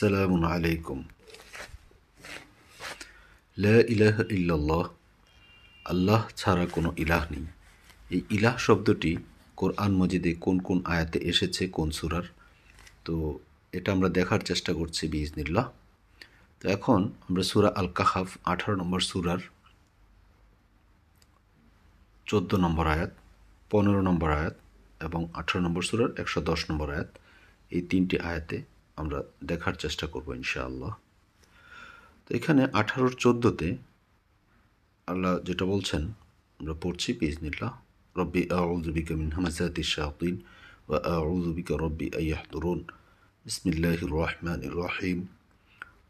আসসালামু আলাইকুম লা ইলাহ ইল্লাল্লাহ আল্লাহ ছাড়া কোনো ইলাহ নেই। এই ইলাহ শব্দটি কোরআন মজিদে কোন কোন আয়াতে এসেছে, কোন সুরার? তো এটা আমরা দেখার চেষ্টা করছি বিজনিল্লাহ তো এখন আমরা সুরা আল কাহাফ আঠারো নম্বর সুরার চোদ্দ নম্বর আয়াত, পনেরো নম্বর আয়াত এবং আঠারো নম্বর সুরার একশো দশ নম্বর আয়াত এই তিনটি আয়াতে আমরা দেখার চেষ্টা করব ইনশাআল্লাহ তো এখানে আঠারোর চোদ্দোতে আল্লাহ যেটা বলছেন আমরা পড়ছি বিজনিল্লাহ রব্বি আউযুবিকা মিন হামাযাতিশ শায়াতিন ওয়া আউযুবিকা রব্বি আন ইয়াহদুরুন বিসমিল্লাহির রহমানির রহিম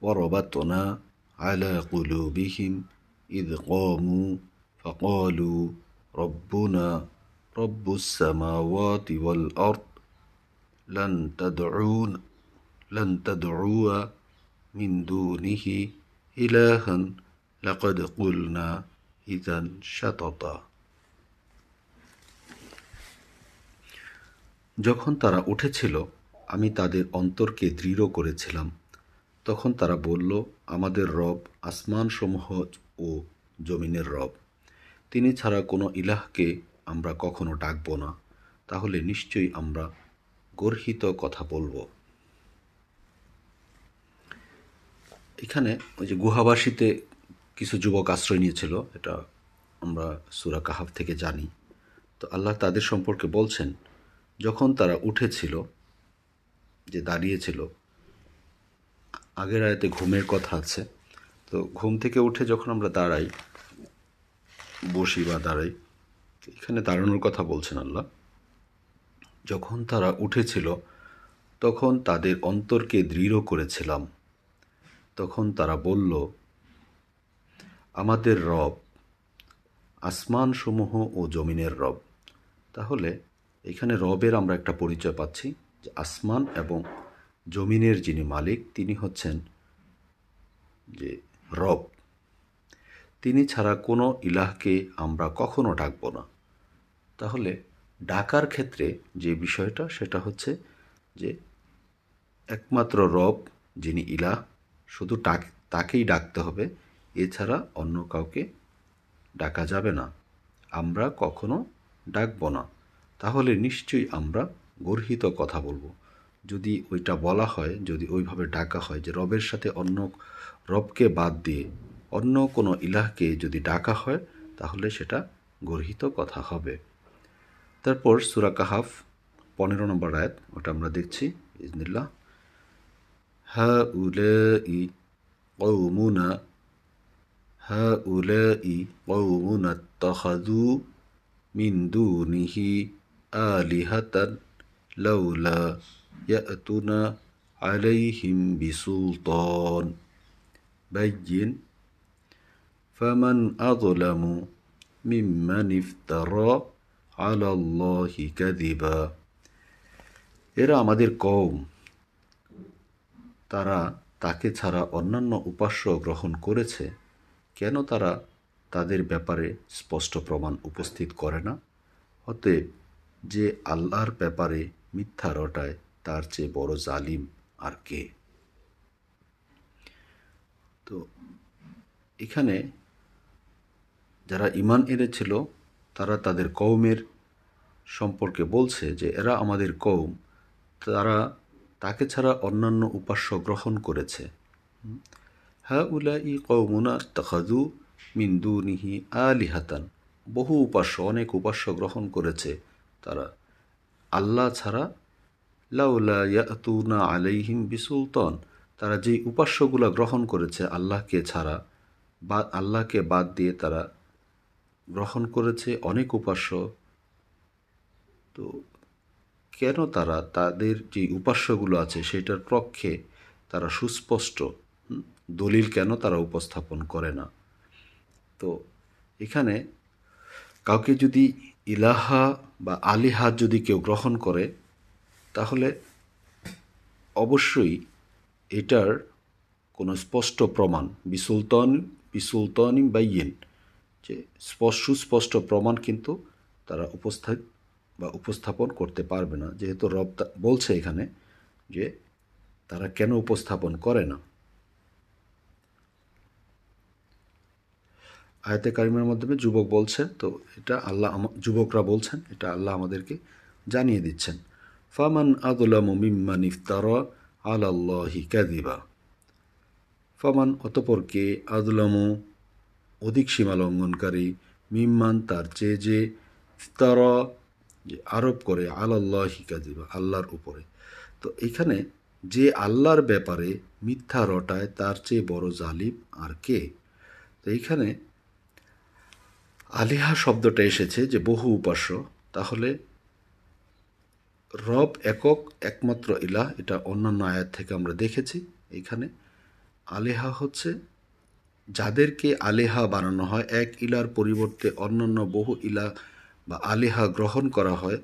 وربطنا على قلوبهم إذ قاموا فقالوا ربنا رب السماوات والأرض لن تدعون لن تدعوا من دونه إلها لقد قلنا إذا شططا যখন তারা উঠেছিল আমি তাদের অন্তরকে দৃঢ় করেছিলাম তখন তারা বলল আমাদের রব আসমানসমূহ ও জমিনের রব তিনি ছাড়া কোনো ইলাহকে আমরা কখনো ডাকব না তাহলে নিশ্চয়ই আমরা গর্হিত কথা বলবো এখানে ওই যে গুহাবাসীতে কিছু যুবক আশ্রয় নিয়েছিল, এটা আমরা সুরা কাহাফ থেকে জানি। তো আল্লাহ তাদের সম্পর্কে বলছেন, যখন তারা উঠেছিল, যে দাঁড়িয়েছিল, আগের আয়তে ঘুমের কথা আছে, তো ঘুম থেকে উঠে যখন আমরা দাঁড়াই, বসি বা দাঁড়াই, এখানে দাঁড়ানোর কথা বলছেন আল্লাহ। যখন তারা উঠেছিল, তখন তাদের অন্তরকে দৃঢ় করেছিলাম। তখন তারা বলল, আমাদের রব আসমানসমূহ ও জমিনের রব। তাহলে এখানে রবের আমরা একটা পরিচয় পাচ্ছি, যে আসমান এবং জমিনের যিনি মালিক, তিনি হচ্ছেন যে রব। তিনি ছাড়া কোনো ইলাহকে আমরা কখনো ডাকব না। তাহলে ডাকার ক্ষেত্রে যে বিষয়টা, সেটা হচ্ছে যে একমাত্র রব যিনি ইলাহ শুধু তাকেই ডাকতে হবে, এছাড়া অন্য কাউকে ডাকা যাবে না। আমরা কখনো ডাকব না। তাহলে নিশ্চয়ই আমরা গর্হিত কথা বলব। যদি ওইটা বলা হয়, যদি ওইভাবে ডাকা হয় যে রবের সাথে অন্য রবকে বাদ দিয়ে অন্য কোনো ইলাহকে যদি ডাকা হয়, তাহলে সেটা গর্হিত কথা হবে। তারপর সুরা কাহাফ পনেরো নম্বর আয়াত, ওটা আমরা দেখছি। ইজনিল্লাহ। হা উলে ই কৌমুনা হা উলে ই কৌমুনা তহাদু মিন দুনিহি আলিহাতান লাউলা يأتنا عليهم بسلطان بين فمن أظلم ممن افترى على الله كذبا এরা আমাদের কৌম তারা তাকে ছাড়া অন্যান্য উপাস্য গ্রহণ করেছে, কেন তারা তাদের ব্যাপারে স্পষ্ট প্রমাণ উপস্থিত করে না? অতএব যে আল্লাহর ব্যাপারে মিথ্যা রটায়, তার চেয়ে বড় জালিম আর কে? তো এখানে যারা ইমান এনেছিল, তারা তাদের কৌমের সম্পর্কে বলছে যে, এরা আমাদের কৌম তারা তাকে ছাড়া অন্যান্য উপাস্য গ্রহণ করেছে। হ্যাঁ উলা ই কৌমুনা তখাদু মিন্দু নিহি আলিহাতান। বহু উপাস্য, অনেক উপাস্য গ্রহণ করেছে তারা। আল্লাহ ছাড়া লাউলা ইয়াতুনা আলাইহিম বিসুলতন। তারা যেই উপাস্যগুলো গ্রহণ করেছে আল্লাহকে ছাড়া, বা আল্লাহকে বাদ দিয়ে তারা গ্রহণ করেছে অনেক উপাস্য। তো কেন তারা তাদের যে উপাস্যগুলো আছে সেটার পক্ষে তারা সুস্পষ্ট? দলিল কেন তারা উপস্থাপন করে না? তো এখানে কাউকে যদি ইলাহা বা আলিহা যদি কেউ গ্রহণ করে, তাহলে অবশ্যই এটার কোনো স্পষ্ট প্রমাণ, বিসুলতন, বিসুলতনিম বাইয়েন, যে স্পষ্ট, সুস্পষ্ট প্রমাণ কিন্তু তারা উপস্থা বা উপস্থাপন করতে পারবে না। যেহেতু রব বলছে এখানে যে তারা কেন উপস্থাপন করে না। আয়তে কারিমের মাধ্যমে যুবক বলছেন, তো এটা আল্লাহ যুবকরা বলছেন, এটা আল্লাহ আমাদেরকে জানিয়ে দিচ্ছেন। ফামান আদুলাম মিম্মান ইফতার আলাল্লাহি কাদিবা ফামান, অতপর কে আদুলামু অধিক সীমা লঙ্ঘনকারী মিম্মান তার চেয়ে যে ইফতার যে আরোপ করে, আলাল্লাহি কাদিবা আল্লাহর উপরে। তো এখানে যে আল্লাহর ব্যাপারে মিথ্যা রটায়, তার চেয়ে বড় জালিম আর কে? তো এইখানে আলিহা শব্দটা এসেছে যে বহু উপাস্য। তাহলে রব একক, একমাত্র ইলাহ, এটা অন্যান্য আয়াত থেকে আমরা দেখেছি। এখানে আলেহা হচ্ছে যাদেরকে আলেহা বানানো হয়, এক ইলার পরিবর্তে অন্যান্য বহু ইলা বা আলেহা গ্রহণ করা হয়,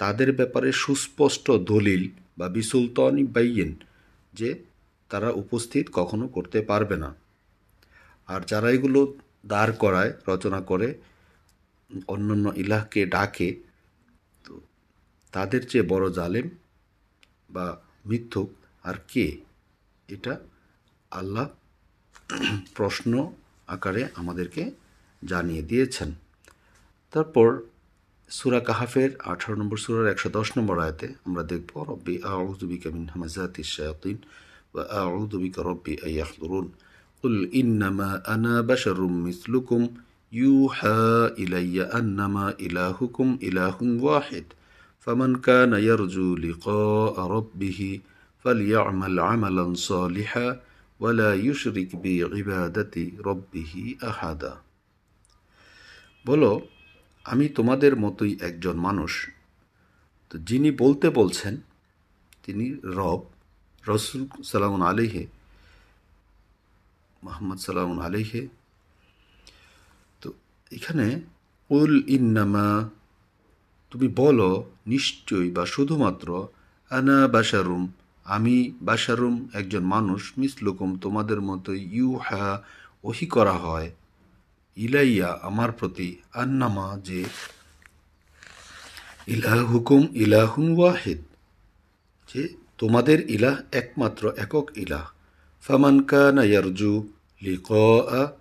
তাদের ব্যাপারে সুস্পষ্ট দলিল বা বিসুলতনি বাইয়েন যে তারা উপস্থিত কখনো করতে পারবে না। আর যারা এগুলো দাঁড় করায়, রচনা করে, অন্যান্য ইলাহকে ডাকে, তো তাদের চেয়ে বড় জালেম বা মিথ্যুক আর কে? এটা আল্লাহ প্রশ্ন আকারে আমাদেরকে জানিয়ে দিয়েছেন। তারপর সুরা কাহাফের আঠারো নম্বর সুরার একশো দশ নম্বর আয়তে আমরা দেখব রব্বি আউযুবিকা মিন হামাজাতিশ শায়াতিন ওয়া আউযুবিকা রব্বি আন ইয়াহদুরুন قل إنما أنا بشر مثلكم يوحى إلي أنما إلهكم إله واحد فمن كان يرجو لقاء ربه فليعمل عملا صالحا ولا يشرك بعبادة ربه أحدا বলো আমি তোমাদের মতোই একজন মানুষ। তো যিনি বলতে বলছেন, তিনি রব, রসুল সালাম আলিহে মোহাম্মদ সালাম আলিহে তো এখানে উল ইন্নামা, তুমি বলো, নিশ্চয়ই বা শুধুমাত্র, আনা বাসারুম আমি বাসারুম একজন মানুষ, মিসলুকুম, তোমাদের মতো ইউহা, ওহি করা হয়। ইলাইয়া আমার প্রতি আন্নামা যে, ইলাহুকুম ইলাহুন ওয়াহিদ, যে তোমাদের ইলাহ একমাত্র একক ইলাহ। ফামান কানা ইয়ারজু লিকা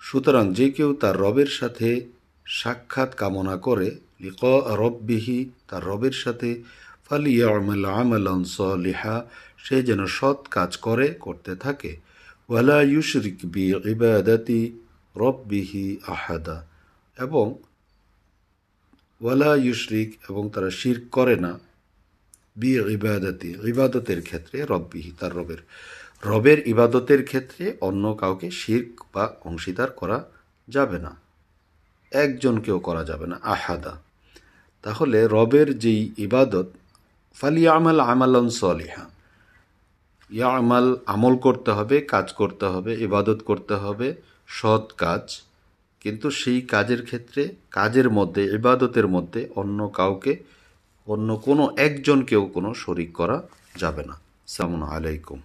সুতরাং যে কেউ তার রবের সাথে সাক্ষাৎ কামনা করে লিক রব্বিহি, তার রবের সাথে ফালিয়া আমল আমলান সলিহা, সে যেন সৎ কাজ করে, করতে থাকে। ওয়ালা ইউশরিক বি ইবাদাতি রব্বিহি আহাদা। এবং ওয়ালা ইউশরিক এবং তারা শির্ক করে না। বি ইবাদতি, ইবাদতের ক্ষেত্রে রব্বিহি, তার রবের। রবের ইবাদতের ক্ষেত্রে অন্য কাউকে শির্ক বা অংশীদার করা যাবে না। একজনকেও করা যাবে না, আহাদা। তাহলে রবের যেই ইবাদত ফালি আমাল আমালন সলিহা। ইয়া আমাল আমল করতে হবে, কাজ করতে হবে, ইবাদত করতে হবে। সৎ কাজ, কিন্তু সেই কাজের ক্ষেত্রে, কাজের মধ্যে, ইবাদতের মধ্যে অন্য কাউকে, অন্য কোনো একজনকেও কোনো শরিক করা যাবে না। সালামু আলাইকুম।